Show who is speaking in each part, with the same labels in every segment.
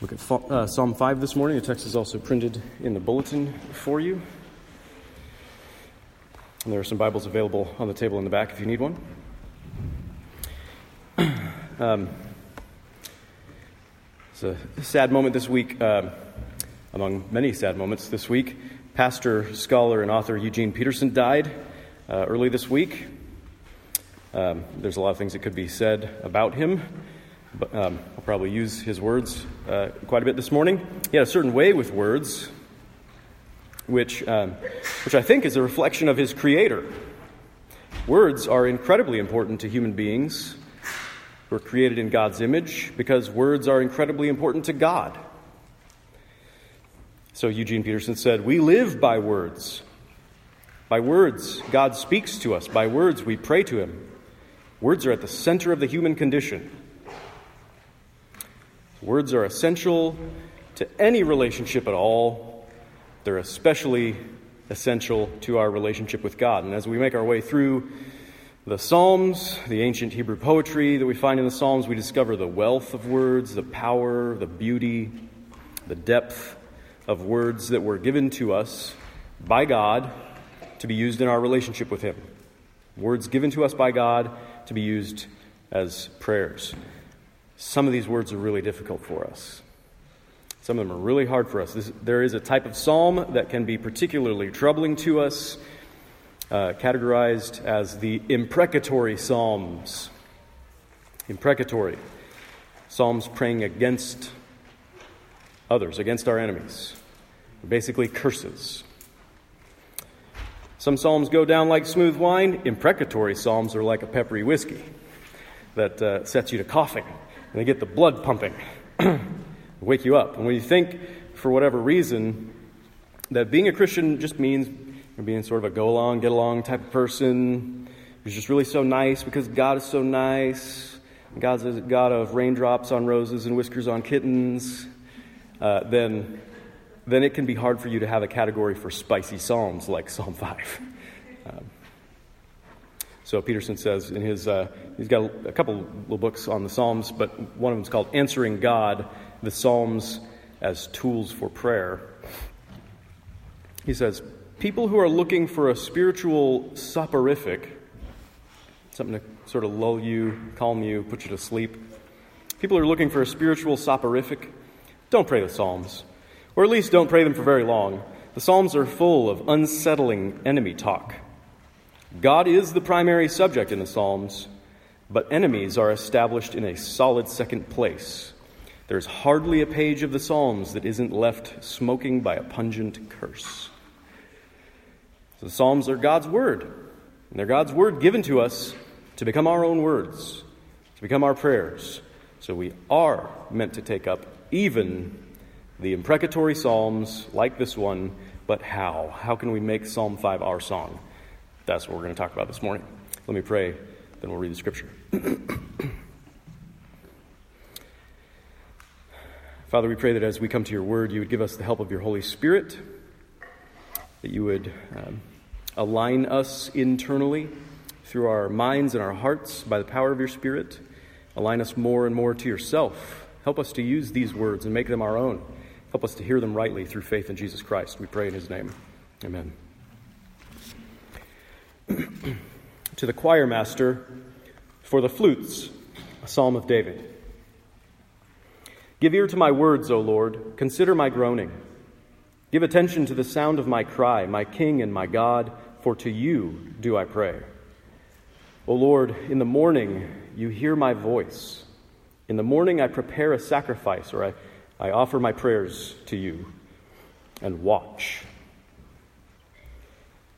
Speaker 1: Look at uh, Psalm 5 this morning. The text is also printed in the bulletin for you. And there are some Bibles available on the table in the back if you need one. Um, it's a sad moment this week, uh, among many sad moments this week. Pastor, scholar, and author Eugene Peterson died uh, early this week. Um, there's a lot of things that could be said about him. But, um, I'll probably use his words uh, quite a bit this morning. He had a certain way with words, which, um, which I think is a reflection of his creator. Words are incredibly important to human beings who are created in God's image because words are incredibly important to God. So Eugene Peterson said, We live by words. By words, God speaks to us. By words, we pray to Him. Words are at the center of the human condition. Words are essential to any relationship at all. They're especially essential to our relationship with God. And as we make our way through the Psalms, the ancient Hebrew poetry that we find in the Psalms, we discover the wealth of words, the power, the beauty, the depth of words that were given to us by God to be used in our relationship with Him. Words given to us by God to be used as prayers. Some of these words are really difficult for us. Some of them are really hard for us. This, there is a type of psalm that can be particularly troubling to us, uh, categorized as the imprecatory psalms. Imprecatory. Psalms praying against others, against our enemies. Basically, curses. Some psalms go down like smooth wine. Imprecatory psalms are like a peppery whiskey that uh, sets you to coughing and they get the blood pumping, wake you up. And when you think, for whatever reason, that being a Christian just means being sort of a go along, get along type of person who's just really so nice because God is so nice. God's a God of raindrops on roses and whiskers on kittens. Uh, then, then it can be hard for you to have a category for spicy psalms like Psalm 5. Um, so Peterson says in his, uh, he's got a, couple little books on the Psalms, but one of them is called Answering God, the Psalms as Tools for Prayer. He says, People who are looking for a spiritual soporific, something to sort of lull you, calm you, put you to sleep, people who are looking for a spiritual soporific, don't pray the Psalms. Or at least don't pray them for very long. The Psalms are full of unsettling enemy talk. God is the primary subject in the Psalms, but enemies are established in a solid second place. There's hardly a page of the Psalms that isn't left smoking by a pungent curse. So the Psalms are God's Word, and they're God's Word given to us to become our own words, to become our prayers. So we are meant to take up even the imprecatory Psalms like this one, but how? How can we make Psalm 5 our song? That's what we're going to talk about this morning. Let me pray, then we'll read the scripture. Father, we pray that as we come to your word, you would give us the help of your Holy Spirit, that you would um, align us internally through our minds and our hearts by the power of your Spirit. Align us more and more to yourself. Help us to use these words and make them our own. Help us to hear them rightly through faith in Jesus Christ. We pray in his name. Amen. To the choir master for the flutes, a psalm of David. Give ear to my words, O Lord. Consider my groaning. Give attention to the sound of my cry, my King and my God, for to you do I pray. O Lord, in the morning you hear my voice. In the morning I prepare a sacrifice, or I, I offer my prayers to you, and watch.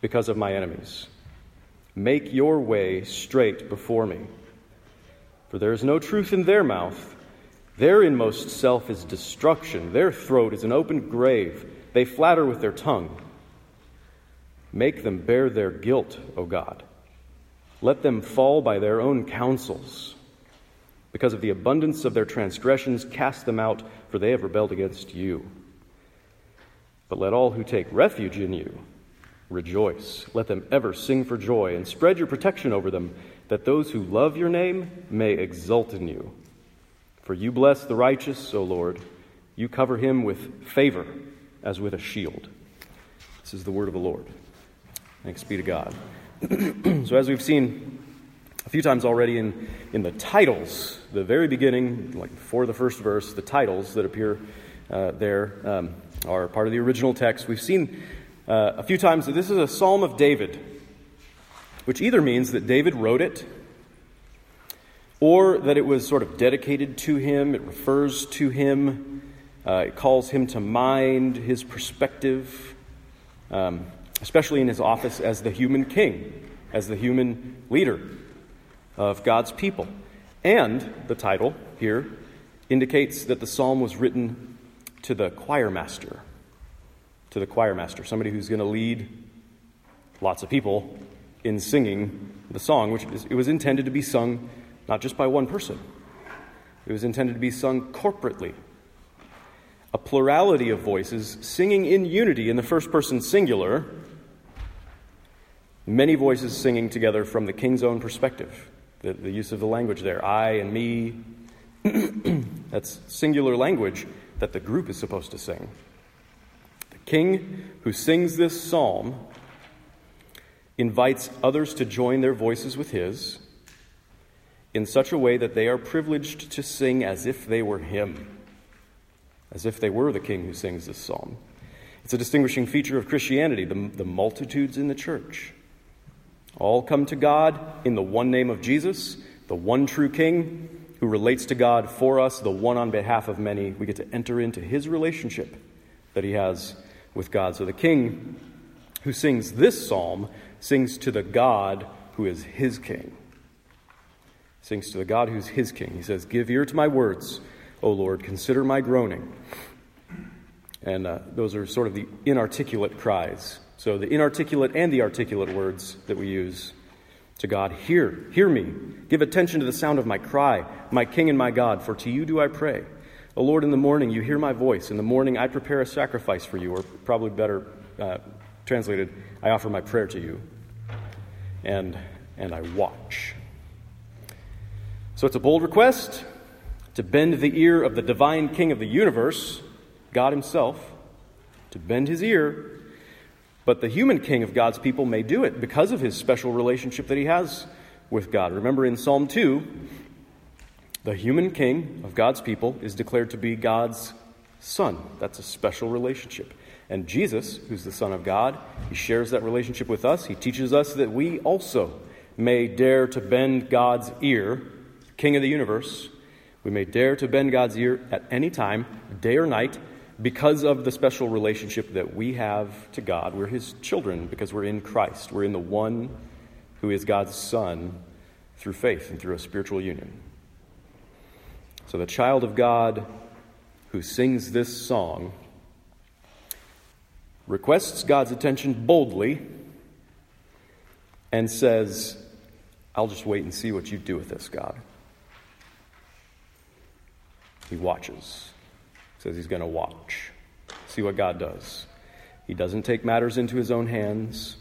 Speaker 1: because of my enemies. Make your way straight before me. For there is no truth in their mouth. Their inmost self is destruction. Their throat is an open grave. They flatter with their tongue. Make them bear their guilt, O God. Let them fall by their own counsels. Because of the abundance of their transgressions, cast them out, for they have rebelled against you. But let all who take refuge in you rejoice. Let them ever sing for joy, and spread your protection over them, that those who love your name may exult in you. For you bless the righteous, O Lord. You cover him with favor as with a shield. This is the word of the Lord. Thanks be to God. so, as we've seen a few times already in, in the titles, the very beginning, like before the first verse, the titles that appear uh, there um, are part of the original text. We've seen uh, a few times. This is a psalm of David, which either means that David wrote it or that it was sort of dedicated to him, it refers to him, uh, it calls him to mind his perspective, um, especially in his office as the human king, as the human leader of God's people. And the title here indicates that the psalm was written to the choir master, to the choir master, somebody who's going to lead lots of people in singing the song, which is, it was intended to be sung not just by one person. It was intended to be sung corporately. A plurality of voices singing in unity in the first person singular, many voices singing together from the king's own perspective. The, the use of the language there, I and me, that's singular language that the group is supposed to sing. King who sings this psalm invites others to join their voices with his in such a way that they are privileged to sing as if they were him, as if they were the king who sings this psalm. It's a distinguishing feature of Christianity, the, the multitudes in the church. All come to God in the one name of Jesus, the one true king who relates to God for us, the one on behalf of many. We get to enter into his relationship that he has with God. So the king who sings this psalm sings to the God who is his king sings to the God who's his king. He says, Give ear to my words, O Lord, consider my groaning. And uh, those are sort of the inarticulate cries. So the inarticulate and the articulate words that we use to God Hear, hear me. Give attention to the sound of my cry, my King and my God, for to you do I pray. O Lord, in the morning you hear my voice. In the morning I prepare a sacrifice for you, or probably better uh, translated, I offer my prayer to you. And, and I watch. So it's a bold request to bend the ear of the divine king of the universe, God Himself, to bend his ear. But the human king of God's people may do it because of his special relationship that he has with God. Remember in Psalm 2, the human king of God's people is declared to be God's son. That's a special relationship. And Jesus, who's the Son of God, he shares that relationship with us. He teaches us that we also may dare to bend God's ear King of the universe, we may dare to bend God's ear at any time, day or night, because of the special relationship that we have to God. We're His children because we're in Christ. We're in the one who is God's Son through faith and through a spiritual union. So the child of God who sings this song requests God's attention boldly and says, I'll just wait and see what you do with this, God. He watches. Says he's going to watch. See what God does. He doesn't take matters into his own hands.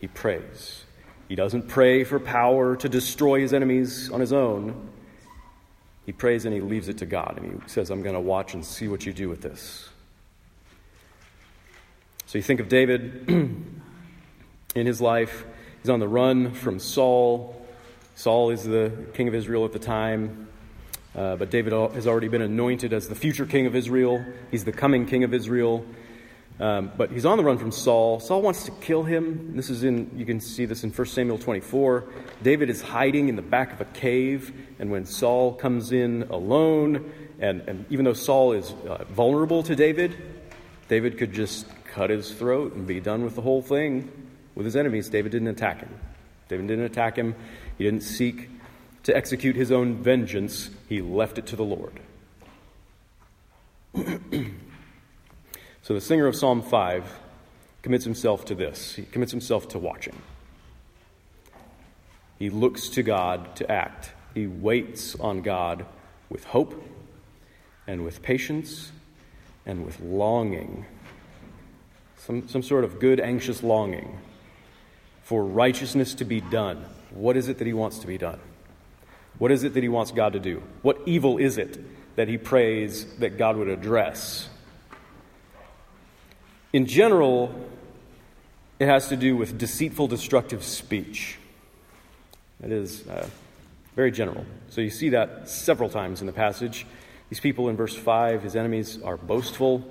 Speaker 1: He prays. He doesn't pray for power to destroy his enemies on his own. He prays and he leaves it to God. And he says, I'm going to watch and see what you do with this. So you think of David in his life. He's on the run from Saul. Saul is the king of Israel at the time. Uh, but David has already been anointed as the future king of Israel. He's the coming king of Israel. Um, but he's on the run from Saul. Saul wants to kill him. This is in, you can see this in 1 Samuel 24. David is hiding in the back of a cave, and when Saul comes in alone, and, and even though Saul is uh, vulnerable to David, David could just cut his throat and be done with the whole thing with his enemies. David didn't attack him. David didn't attack him. He didn't seek to execute his own vengeance, he left it to the Lord. so the singer of Psalm 5 commits himself to this he commits himself to watching. He looks to God to act, he waits on God with hope and with patience and with longing. Some, some sort of good, anxious longing for righteousness to be done. What is it that he wants to be done? What is it that he wants God to do? What evil is it that he prays that God would address? In general, it has to do with deceitful, destructive speech. That is uh, very general. So you see that several times in the passage. These people in verse 5, his enemies are boastful.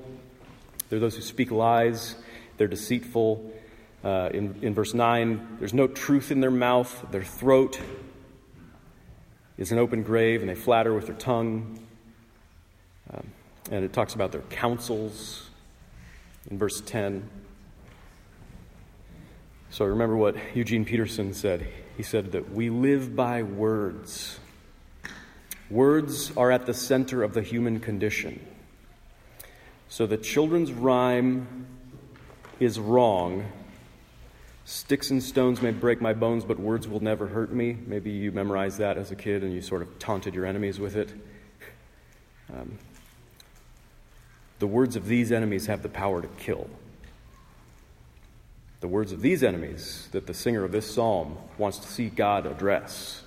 Speaker 1: They're those who speak lies. They're deceitful. Uh, in, in verse 9, there's no truth in their mouth. Their throat is an open grave, and they flatter with their tongue. Um, and it talks about their counsels in verse 10. So remember what Eugene Peterson said. He said that we live by words. Words are at the center of the human condition. So the children's rhyme is wrong. Sticks and stones may break my bones, but words will never hurt me. Maybe you memorized that as a kid and you sort of taunted your enemies with it. Um, the words of these enemies have the power to kill. The words of these enemies that the singer of this psalm wants to see God address.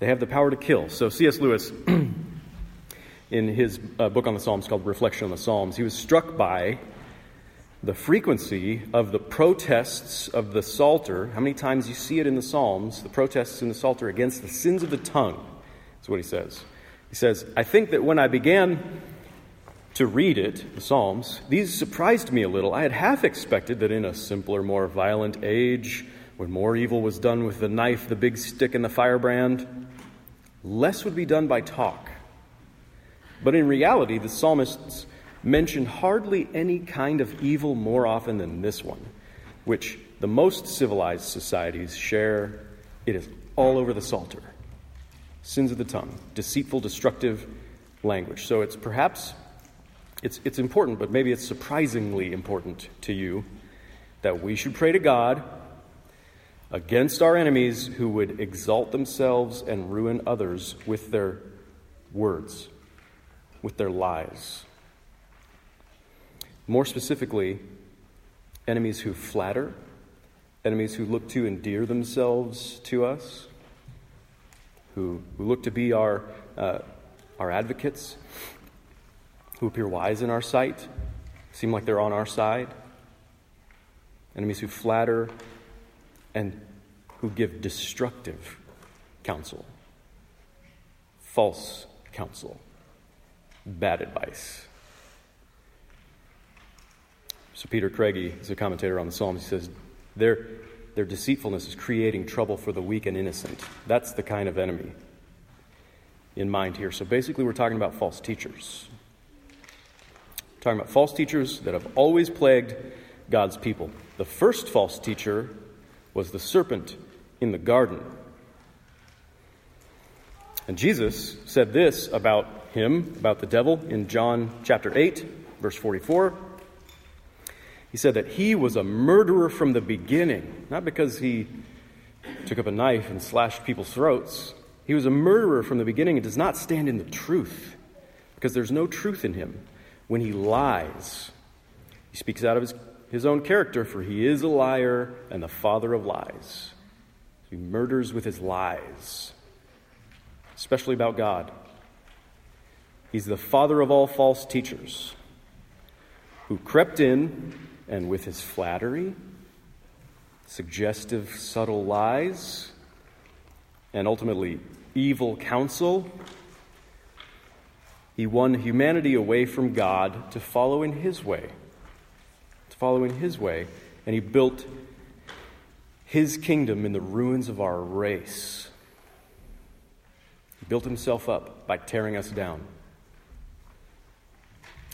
Speaker 1: They have the power to kill. So, C.S. Lewis, in his uh, book on the Psalms called Reflection on the Psalms, he was struck by the frequency of the protests of the Psalter. How many times you see it in the Psalms, the protests in the Psalter against the sins of the tongue, is what he says. He says, I think that when I began to read it, the Psalms, these surprised me a little. I had half expected that in a simpler, more violent age, when more evil was done with the knife, the big stick, and the firebrand, less would be done by talk. But in reality, the psalmists mention hardly any kind of evil more often than this one, which the most civilized societies share. It is all over the Psalter. Sins of the tongue, deceitful, destructive language. So it's perhaps it's, it's important, but maybe it's surprisingly important to you that we should pray to God against our enemies who would exalt themselves and ruin others with their words, with their lies. More specifically, enemies who flatter, enemies who look to endear themselves to us, who, who look to be our, uh, our advocates, who appear wise in our sight, seem like they're on our side, enemies who flatter and who give destructive counsel, false counsel, bad advice. So, Peter Craigie is a commentator on the Psalms. He says, their, their deceitfulness is creating trouble for the weak and innocent. That's the kind of enemy in mind here. So, basically, we're talking about false teachers talking about false teachers that have always plagued God's people. The first false teacher was the serpent in the garden. And Jesus said this about him, about the devil, in John chapter 8, verse 44. He said that he was a murderer from the beginning, not because he took up a knife and slashed people's throats. He was a murderer from the beginning and does not stand in the truth because there's no truth in him when he lies. He speaks out of his, his own character, for he is a liar and the father of lies. He murders with his lies, especially about God. He's the father of all false teachers who crept in and with his flattery, suggestive, subtle lies, and ultimately evil counsel he won humanity away from God to follow in His way. To follow in His way. And He built His kingdom in the ruins of our race. He built Himself up by tearing us down.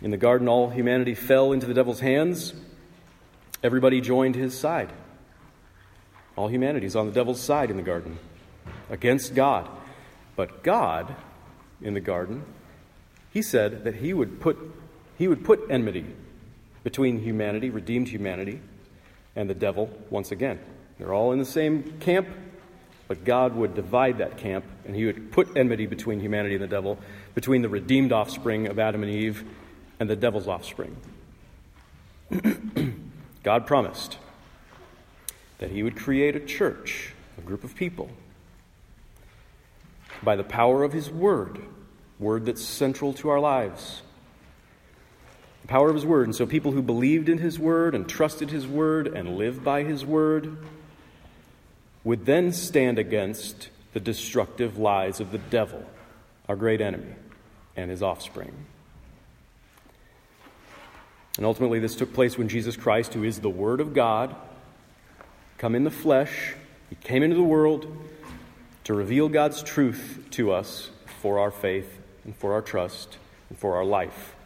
Speaker 1: In the garden, all humanity fell into the devil's hands. Everybody joined his side. All humanity is on the devil's side in the garden, against God. But God, in the garden, He said that he would put, he would put enmity between humanity, redeemed humanity, and the devil once again. They're all in the same camp, but God would divide that camp, and he would put enmity between humanity and the devil, between the redeemed offspring of Adam and Eve and the devil's offspring. God promised that he would create a church, a group of people, by the power of his word, word that's central to our lives. The power of his word. And so people who believed in his word and trusted his word and lived by his word would then stand against the destructive lies of the devil, our great enemy, and his offspring. And ultimately, this took place when Jesus Christ, who is the Word of God, come in the flesh, he came into the world to reveal God's truth to us for our faith and for our trust and for our life.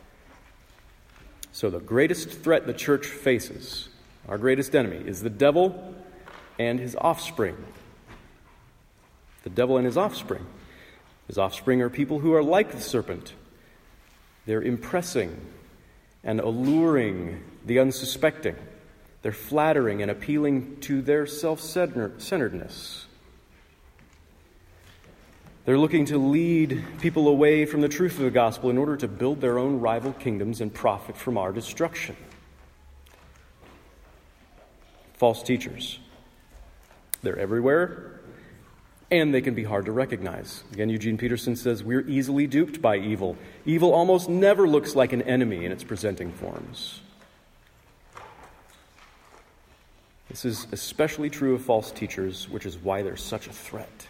Speaker 1: So, the greatest threat the church faces, our greatest enemy, is the devil and his offspring. The devil and his offspring. His offspring are people who are like the serpent. They're impressing and alluring the unsuspecting. They're flattering and appealing to their self centeredness. They're looking to lead people away from the truth of the gospel in order to build their own rival kingdoms and profit from our destruction. False teachers. They're everywhere, and they can be hard to recognize. Again, Eugene Peterson says we're easily duped by evil. Evil almost never looks like an enemy in its presenting forms. This is especially true of false teachers, which is why they're such a threat.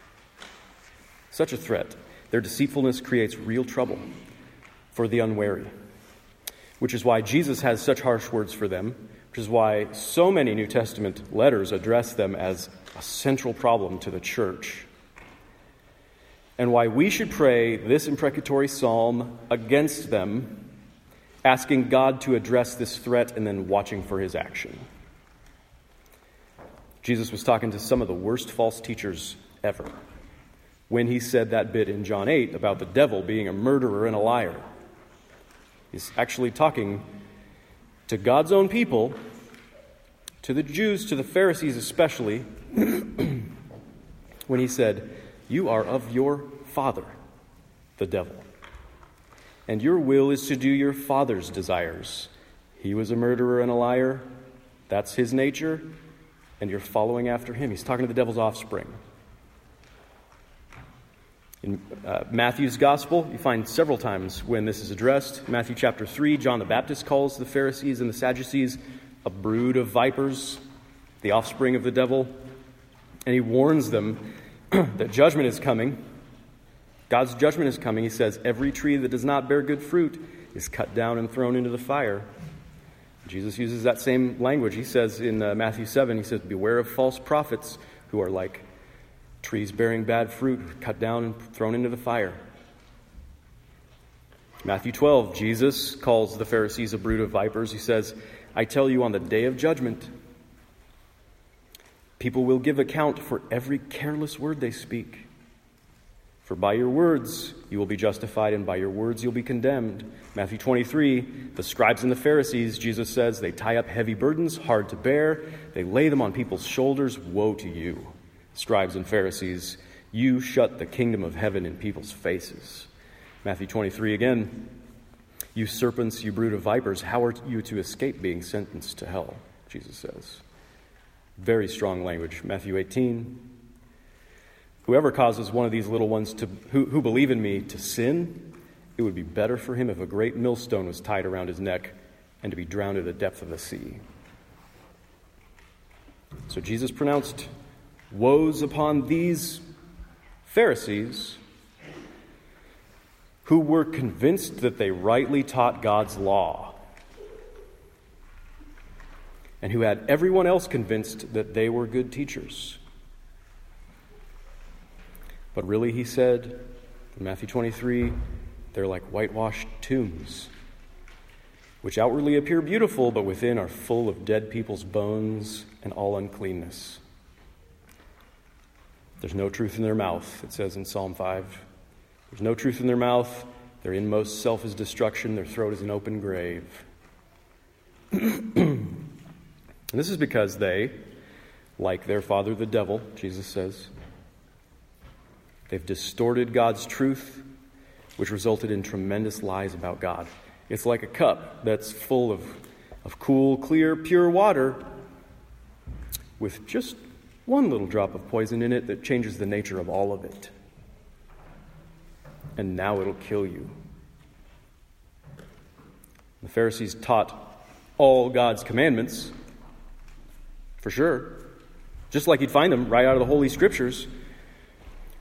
Speaker 1: Such a threat. Their deceitfulness creates real trouble for the unwary, which is why Jesus has such harsh words for them, which is why so many New Testament letters address them as a central problem to the church, and why we should pray this imprecatory psalm against them, asking God to address this threat and then watching for his action. Jesus was talking to some of the worst false teachers ever when he said that bit in John 8 about the devil being a murderer and a liar. He's actually talking to God's own people, to the Jews, to the Pharisees especially, when he said, You are of your father, the devil, and your will is to do your father's desires. He was a murderer and a liar. That's his nature and you're following after him. He's talking to the devil's offspring. In uh, Matthew's gospel, you find several times when this is addressed. Matthew chapter 3, John the Baptist calls the Pharisees and the Sadducees a brood of vipers, the offspring of the devil. And he warns them that judgment is coming. God's judgment is coming. He says, Every tree that does not bear good fruit is cut down and thrown into the fire. Jesus uses that same language. He says in uh, Matthew 7, he says, Beware of false prophets who are like trees bearing bad fruit, cut down and thrown into the fire. Matthew 12, Jesus calls the Pharisees a brood of vipers. He says, I tell you, on the day of judgment, people will give account for every careless word they speak. For by your words you will be justified, and by your words you'll be condemned. Matthew 23, the scribes and the Pharisees, Jesus says, they tie up heavy burdens, hard to bear. They lay them on people's shoulders. Woe to you, scribes and Pharisees. You shut the kingdom of heaven in people's faces. Matthew 23 again, you serpents, you brood of vipers, how are you to escape being sentenced to hell? Jesus says. Very strong language. Matthew 18, Whoever causes one of these little ones to, who, who believe in me to sin, it would be better for him if a great millstone was tied around his neck and to be drowned in the depth of the sea. So Jesus pronounced woes upon these Pharisees who were convinced that they rightly taught God's law and who had everyone else convinced that they were good teachers. But really, he said in Matthew 23, they're like whitewashed tombs, which outwardly appear beautiful, but within are full of dead people's bones and all uncleanness. There's no truth in their mouth, it says in Psalm 5. There's no truth in their mouth. Their inmost self is destruction, their throat is an open grave. and this is because they, like their father the devil, Jesus says, they've distorted God's truth, which resulted in tremendous lies about God. It's like a cup that's full of, of cool, clear, pure water with just one little drop of poison in it that changes the nature of all of it. And now it'll kill you. The Pharisees taught all God's commandments, for sure, just like you'd find them right out of the Holy Scriptures.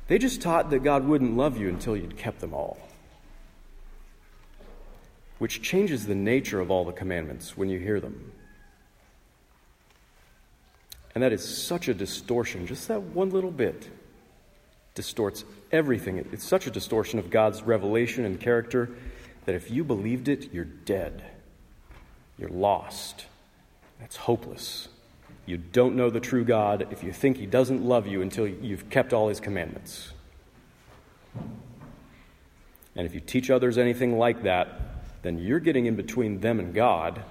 Speaker 1: They just taught that God wouldn't love you until you'd kept them all, which changes the nature of all the commandments when you hear them. And that is such a distortion, just that one little bit distorts everything. It's such a distortion of God's revelation and character that if you believed it, you're dead. You're lost. That's hopeless. You don't know the true God if you think He doesn't love you until you've kept all His commandments. And if you teach others anything like that, then you're getting in between them and God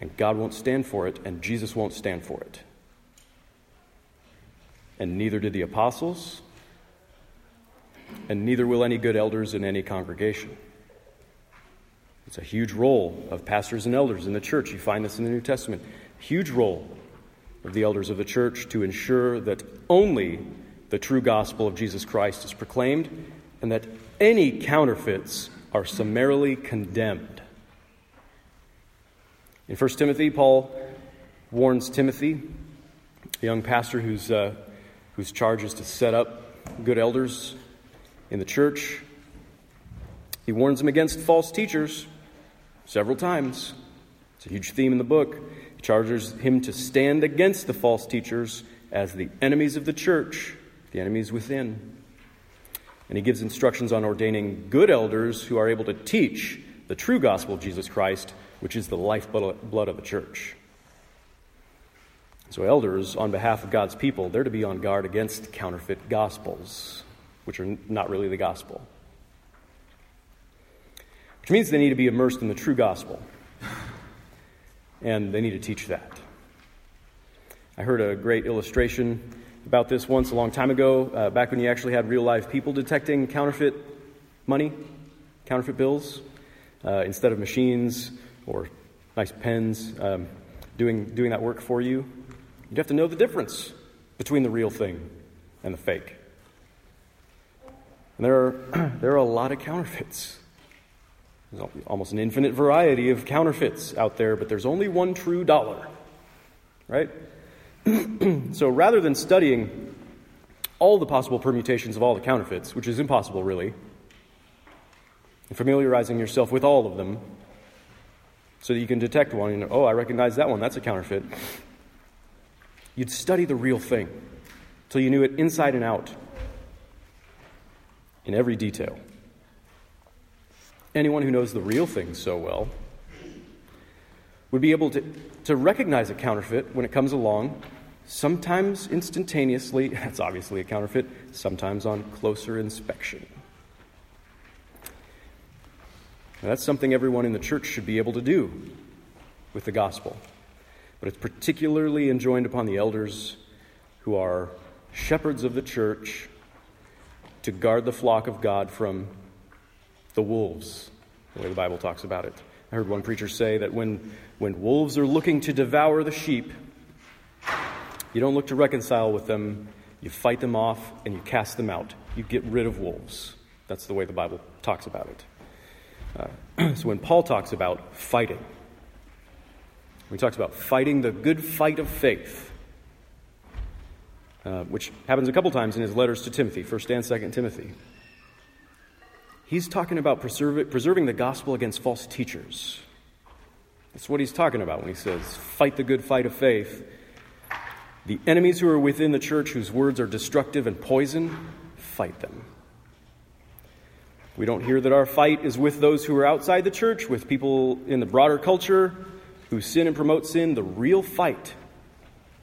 Speaker 1: and God won't stand for it, and Jesus won't stand for it. And neither did the apostles, and neither will any good elders in any congregation. It's a huge role of pastors and elders in the church. You find this in the New Testament. Huge role of the elders of the church to ensure that only the true gospel of Jesus Christ is proclaimed and that any counterfeits are summarily condemned. In 1 Timothy, Paul warns Timothy, a young pastor whose, uh, whose charge is to set up good elders in the church. He warns him against false teachers several times. It's a huge theme in the book. He charges him to stand against the false teachers as the enemies of the church, the enemies within. And he gives instructions on ordaining good elders who are able to teach the true gospel of Jesus Christ which is the lifeblood of the church. So, elders, on behalf of God's people, they're to be on guard against counterfeit gospels, which are not really the gospel. Which means they need to be immersed in the true gospel. And they need to teach that. I heard a great illustration about this once a long time ago, uh, back when you actually had real life people detecting counterfeit money, counterfeit bills, uh, instead of machines or nice pens um, doing, doing that work for you. You'd have to know the difference between the real thing and the fake. And there are, there are a lot of counterfeits. There's almost an infinite variety of counterfeits out there, but there's only one true dollar, right? so rather than studying all the possible permutations of all the counterfeits, which is impossible really, and familiarizing yourself with all of them, so that you can detect one and, oh, I recognize that one, that's a counterfeit. You'd study the real thing till you knew it inside and out in every detail. Anyone who knows the real thing so well would be able to, to recognize a counterfeit when it comes along, sometimes instantaneously, that's obviously a counterfeit, sometimes on closer inspection. That's something everyone in the church should be able to do with the gospel. But it's particularly enjoined upon the elders who are shepherds of the church to guard the flock of God from the wolves, the way the Bible talks about it. I heard one preacher say that when, when wolves are looking to devour the sheep, you don't look to reconcile with them, you fight them off and you cast them out. You get rid of wolves. That's the way the Bible talks about it. Uh, so when Paul talks about fighting, he talks about fighting the good fight of faith, uh, which happens a couple times in his letters to Timothy, 1st and 2nd Timothy, he's talking about preserving the gospel against false teachers. That's what he's talking about when he says, fight the good fight of faith. The enemies who are within the church, whose words are destructive and poison, fight them. We don't hear that our fight is with those who are outside the church, with people in the broader culture who sin and promote sin. The real fight,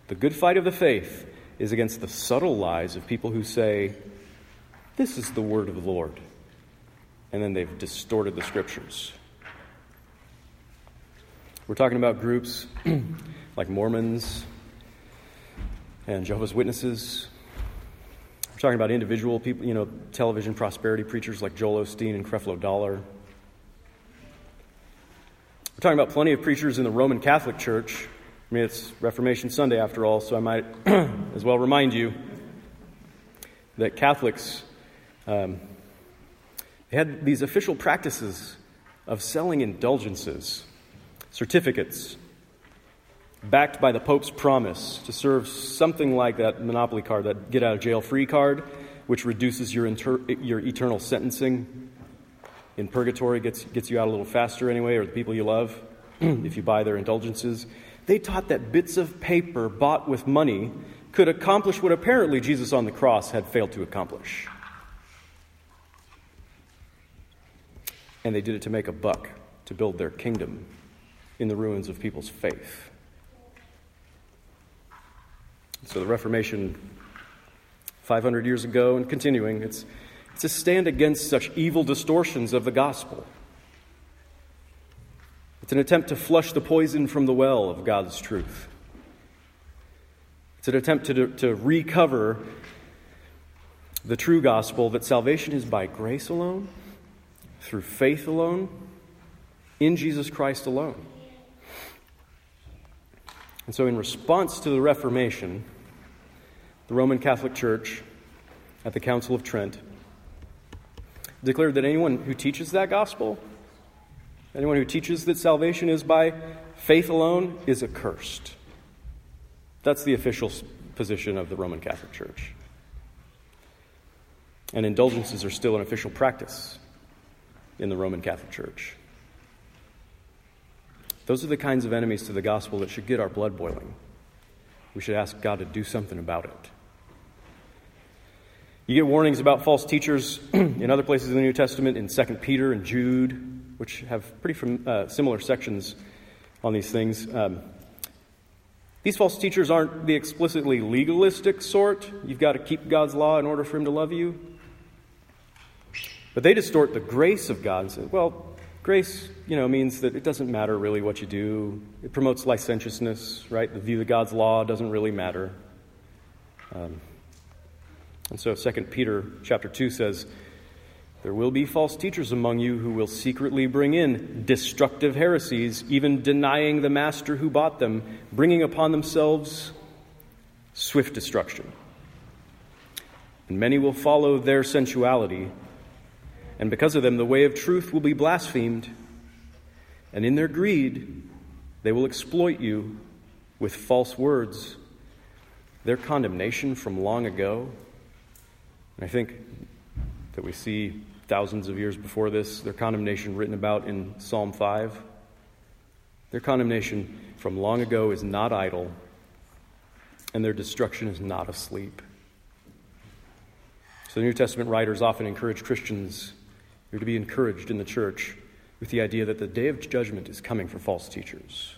Speaker 1: the good fight of the faith, is against the subtle lies of people who say, This is the word of the Lord. and then they've distorted the scriptures. We're talking about groups like Mormons and Jehovah's Witnesses. We're talking about individual people, you know, television prosperity preachers like Joel Osteen and Creflo Dollar. We're talking about plenty of preachers in the Roman Catholic Church. I mean, it's Reformation Sunday after all, so I might as well remind you that Catholics um, had these official practices of selling indulgences certificates backed by the Pope's promise to serve something like that Monopoly card, that get out of jail free card, which reduces your, inter- your eternal sentencing in purgatory, gets, gets you out a little faster anyway, or the people you love, if you buy their indulgences. They taught that bits of paper bought with money could accomplish what apparently Jesus on the cross had failed to accomplish. And they did it to make a buck, to build their kingdom in the ruins of people's faith. So the Reformation, 500 years ago and continuing, it's, it's a stand against such evil distortions of the gospel. It's an attempt to flush the poison from the well of God's truth. It's an attempt to, to recover the true gospel that salvation is by grace alone, through faith alone, in Jesus Christ alone. And so, in response to the Reformation, the Roman Catholic Church at the Council of Trent declared that anyone who teaches that gospel, anyone who teaches that salvation is by faith alone, is accursed. That's the official position of the Roman Catholic Church. And indulgences are still an official practice in the Roman Catholic Church. Those are the kinds of enemies to the gospel that should get our blood boiling. We should ask God to do something about it. You get warnings about false teachers in other places in the New Testament, in 2 Peter and Jude, which have pretty uh, similar sections on these things. Um, these false teachers aren't the explicitly legalistic sort. You've got to keep God's law in order for Him to love you. But they distort the grace of God and say, well, Grace, you know, means that it doesn't matter really what you do. It promotes licentiousness, right? The view of God's law doesn't really matter. Um, and so 2 Peter chapter 2 says, There will be false teachers among you who will secretly bring in destructive heresies, even denying the master who bought them, bringing upon themselves swift destruction. And many will follow their sensuality and because of them, the way of truth will be blasphemed. And in their greed, they will exploit you with false words. Their condemnation from long ago, and I think that we see thousands of years before this, their condemnation written about in Psalm 5. Their condemnation from long ago is not idle, and their destruction is not asleep. So the New Testament writers often encourage Christians you're to be encouraged in the church with the idea that the day of judgment is coming for false teachers.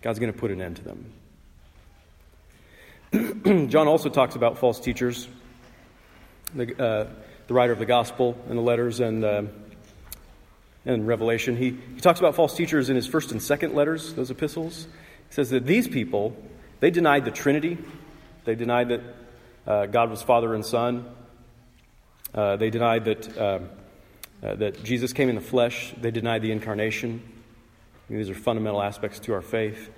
Speaker 1: God's going to put an end to them. John also talks about false teachers. The, uh, the, writer of the gospel and the letters and, uh, and Revelation, he, he talks about false teachers in his first and second letters, those epistles. He says that these people, they denied the Trinity. They denied that uh, God was Father and Son. Uh, they denied that uh, that Jesus came in the flesh. They denied the incarnation. These are fundamental aspects to our faith.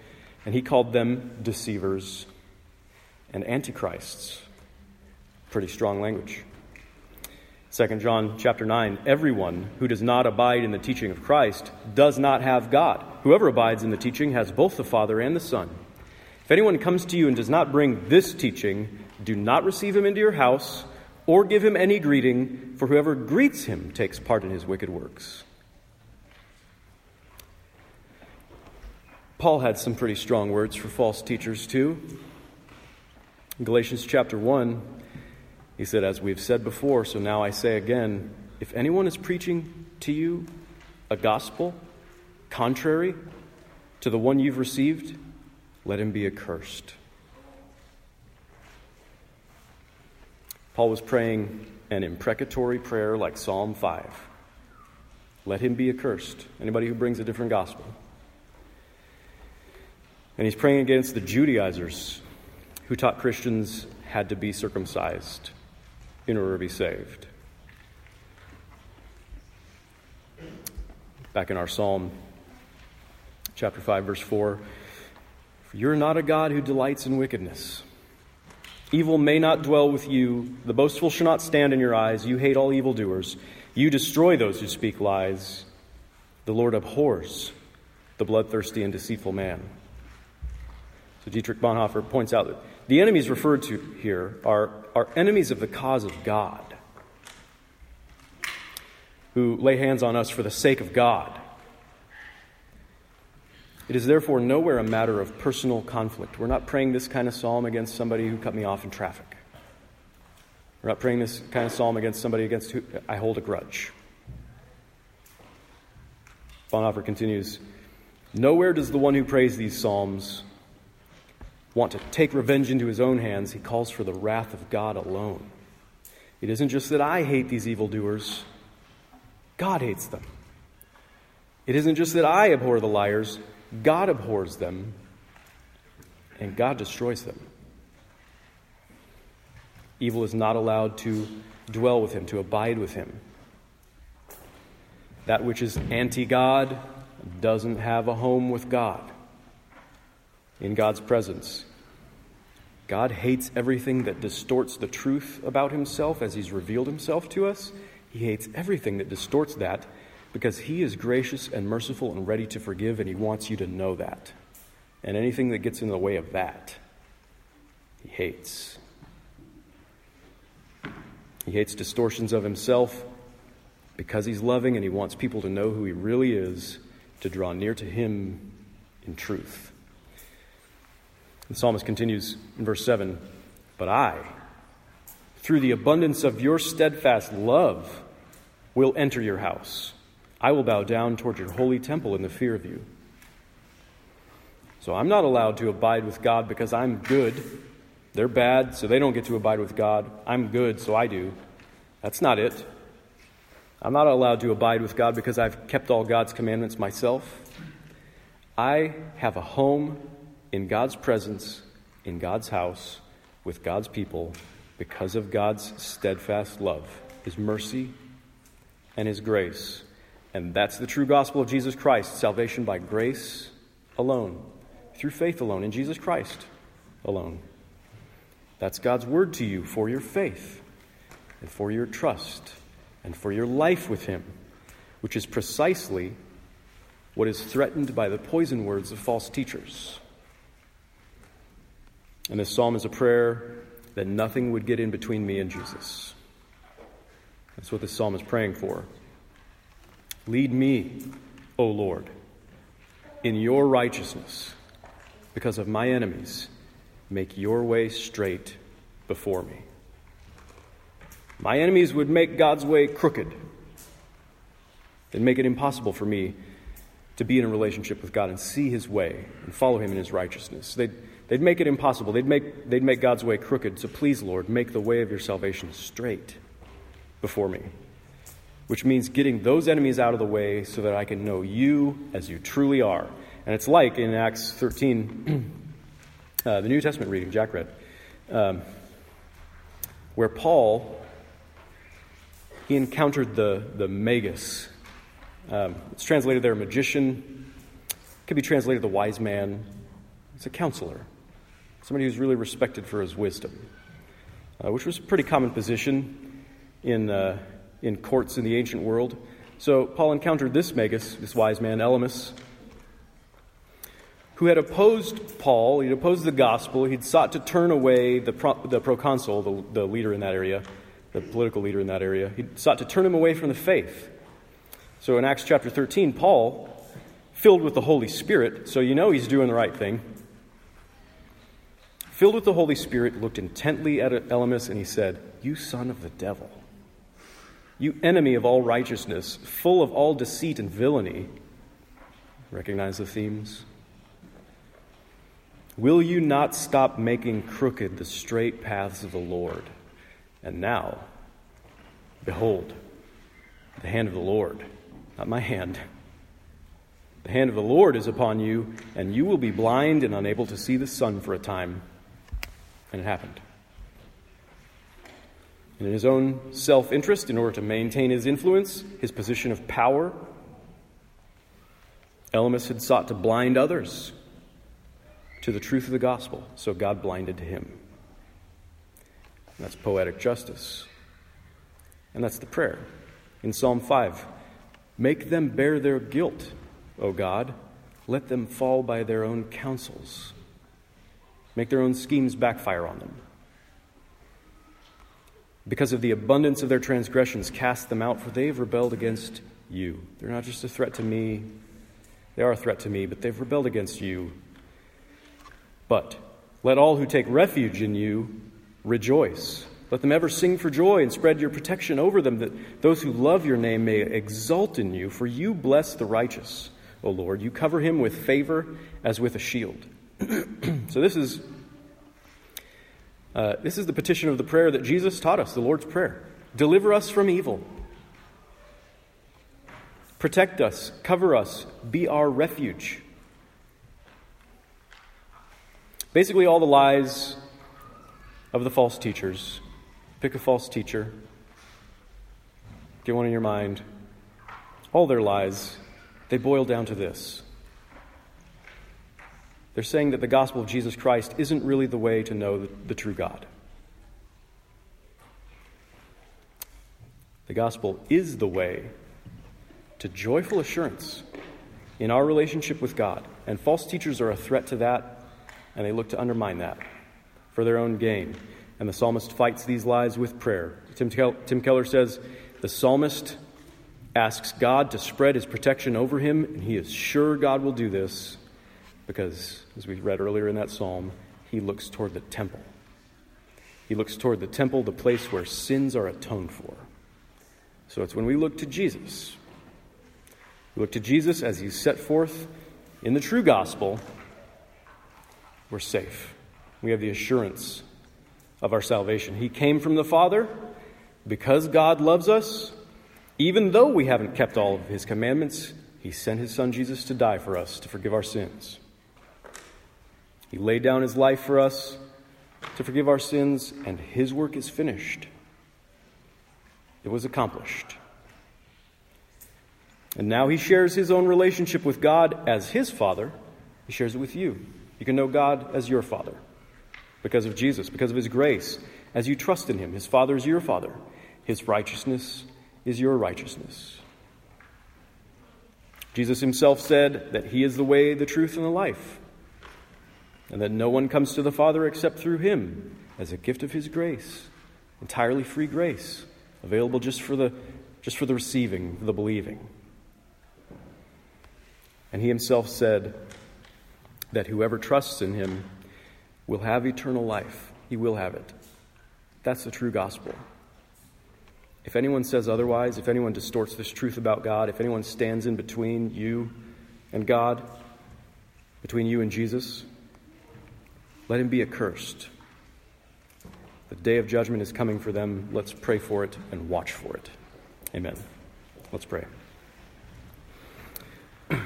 Speaker 1: And he called them deceivers and antichrists. Pretty strong language. 2 John chapter 9 Everyone who does not abide in the teaching of Christ does not have God. Whoever abides in the teaching has both the Father and the Son. If anyone comes to you and does not bring this teaching, do not receive him into your house or give him any greeting, for whoever greets him takes part in his wicked works. Paul had some pretty strong words for false teachers, too. In Galatians chapter 1, he said, As we've said before, so now I say again, if anyone is preaching to you a gospel contrary to the one you've received, let him be accursed. Paul was praying an imprecatory prayer like Psalm 5 let him be accursed. Anybody who brings a different gospel. And he's praying against the Judaizers who taught Christians had to be circumcised in order to be saved. Back in our psalm, chapter 5, verse 4 You're not a God who delights in wickedness. Evil may not dwell with you. The boastful shall not stand in your eyes. You hate all evildoers. You destroy those who speak lies. The Lord abhors the bloodthirsty and deceitful man. So Dietrich Bonhoeffer points out that the enemies referred to here are, are enemies of the cause of God, who lay hands on us for the sake of God. It is therefore nowhere a matter of personal conflict. We're not praying this kind of psalm against somebody who cut me off in traffic. We're not praying this kind of psalm against somebody against who I hold a grudge. Bonhoeffer continues Nowhere does the one who prays these psalms want to take revenge into his own hands. He calls for the wrath of God alone. It isn't just that I hate these evildoers, God hates them. It isn't just that I abhor the liars, God abhors them, and God destroys them. Evil is not allowed to dwell with him, to abide with him. That which is anti God doesn't have a home with God in God's presence. God hates everything that distorts the truth about himself as he's revealed himself to us. He hates everything that distorts that because he is gracious and merciful and ready to forgive, and he wants you to know that. And anything that gets in the way of that, he hates. He hates distortions of himself because he's loving and he wants people to know who he really is, to draw near to him in truth. The psalmist continues in verse 7 But I, through the abundance of your steadfast love, will enter your house. I will bow down toward your holy temple in the fear of you. So I'm not allowed to abide with God because I'm good. They're bad, so they don't get to abide with God. I'm good, so I do. That's not it. I'm not allowed to abide with God because I've kept all God's commandments myself. I have a home in God's presence, in God's house, with God's people, because of God's steadfast love, His mercy, and His grace. And that's the true gospel of Jesus Christ salvation by grace alone, through faith alone, in Jesus Christ alone. That's God's word to you for your faith and for your trust and for your life with Him, which is precisely what is threatened by the poison words of false teachers. And this psalm is a prayer that nothing would get in between me and Jesus. That's what this psalm is praying for. Lead me, O Lord, in your righteousness because of my enemies. Make your way straight before me. My enemies would make God's way crooked. They'd make it impossible for me to be in a relationship with God and see his way and follow him in his righteousness. They'd They'd make it impossible. They'd make, they'd make God's way crooked. So please, Lord, make the way of your salvation straight before me. Which means getting those enemies out of the way so that I can know you as you truly are. And it's like in Acts 13, uh, the New Testament reading Jack read, um, where Paul he encountered the, the magus. Um, it's translated there magician, it could be translated the wise man. It's a counselor somebody who's really respected for his wisdom, uh, which was a pretty common position in, uh, in courts in the ancient world. So Paul encountered this magus, this wise man, Elymas, who had opposed Paul, he'd opposed the gospel, he'd sought to turn away the, pro, the proconsul, the, the leader in that area, the political leader in that area, he sought to turn him away from the faith. So in Acts chapter 13, Paul, filled with the Holy Spirit, so you know he's doing the right thing, filled with the Holy Spirit, looked intently at Elymas and he said, You son of the devil, you enemy of all righteousness, full of all deceit and villainy. Recognize the themes? Will you not stop making crooked the straight paths of the Lord? And now, behold, the hand of the Lord not my hand. The hand of the Lord is upon you, and you will be blind and unable to see the sun for a time. And it happened. And in his own self interest, in order to maintain his influence, his position of power, Elymas had sought to blind others to the truth of the gospel, so God blinded him. That's poetic justice. And that's the prayer in Psalm 5. Make them bear their guilt, O God. Let them fall by their own counsels. Make their own schemes backfire on them. Because of the abundance of their transgressions, cast them out, for they have rebelled against you. They're not just a threat to me, they are a threat to me, but they've rebelled against you. But let all who take refuge in you rejoice. Let them ever sing for joy and spread your protection over them, that those who love your name may exult in you. For you bless the righteous, O Lord. You cover him with favor as with a shield. so this is uh, this is the petition of the prayer that Jesus taught us, the Lord's Prayer. Deliver us from evil. Protect us, cover us, be our refuge. Basically, all the lies of the false teachers. Pick a false teacher, get one in your mind. All their lies, they boil down to this. They're saying that the gospel of Jesus Christ isn't really the way to know the, the true God. The gospel is the way to joyful assurance in our relationship with God. And false teachers are a threat to that, and they look to undermine that for their own gain. And the psalmist fights these lies with prayer. Tim, Tim Keller says the psalmist asks God to spread his protection over him, and he is sure God will do this because, as we read earlier in that psalm, he looks toward the temple. He looks toward the temple, the place where sins are atoned for. So it's when we look to Jesus, we look to Jesus as he's set forth in the true gospel, we're safe we have the assurance of our salvation. He came from the Father because God loves us. Even though we haven't kept all of His commandments, He sent His Son Jesus to die for us, to forgive our sins. He laid down His life for us to forgive our sins, and His work is finished. It was accomplished. And now He shares His own relationship with God as His Father. He shares it with you. You can know God as your Father because of Jesus, because of his grace. As you trust in him, his Father is your Father, his righteousness is your righteousness. Jesus himself said that he is the way, the truth, and the life, and that no one comes to the Father except through him as a gift of his grace, entirely free grace, available just for the, just for the receiving, the believing. And he himself said that whoever trusts in him will have eternal life. He will have it. That's the true gospel. If anyone says otherwise, if anyone distorts this truth about God, if anyone stands in between you and God, between you and Jesus, let him be accursed. The day of judgment is coming for them. Let's pray for it and watch for it. Amen. Let's pray.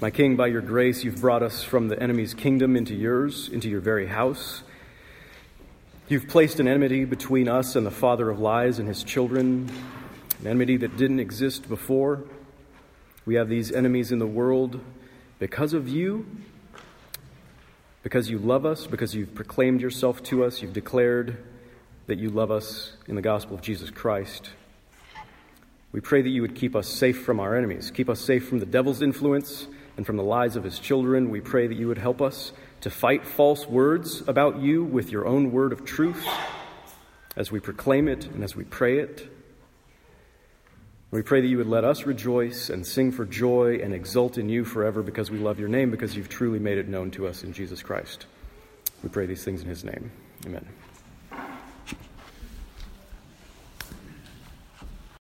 Speaker 1: My King, by your grace, you've brought us from the enemy's kingdom into yours, into your very house. You've placed an enmity between us and the father of lies and his children, an enmity that didn't exist before. We have these enemies in the world because of you, because you love us, because you've proclaimed yourself to us, you've declared that you love us in the gospel of Jesus Christ. We pray that you would keep us safe from our enemies, keep us safe from the devil's influence and from the lies of his children. We pray that you would help us to fight false words about you with your own word of truth as we proclaim it and as we pray it. We pray that you would let us rejoice and sing for joy and exult in you forever because we love your name, because you've truly made it known to us in Jesus Christ. We pray these things in his name. Amen.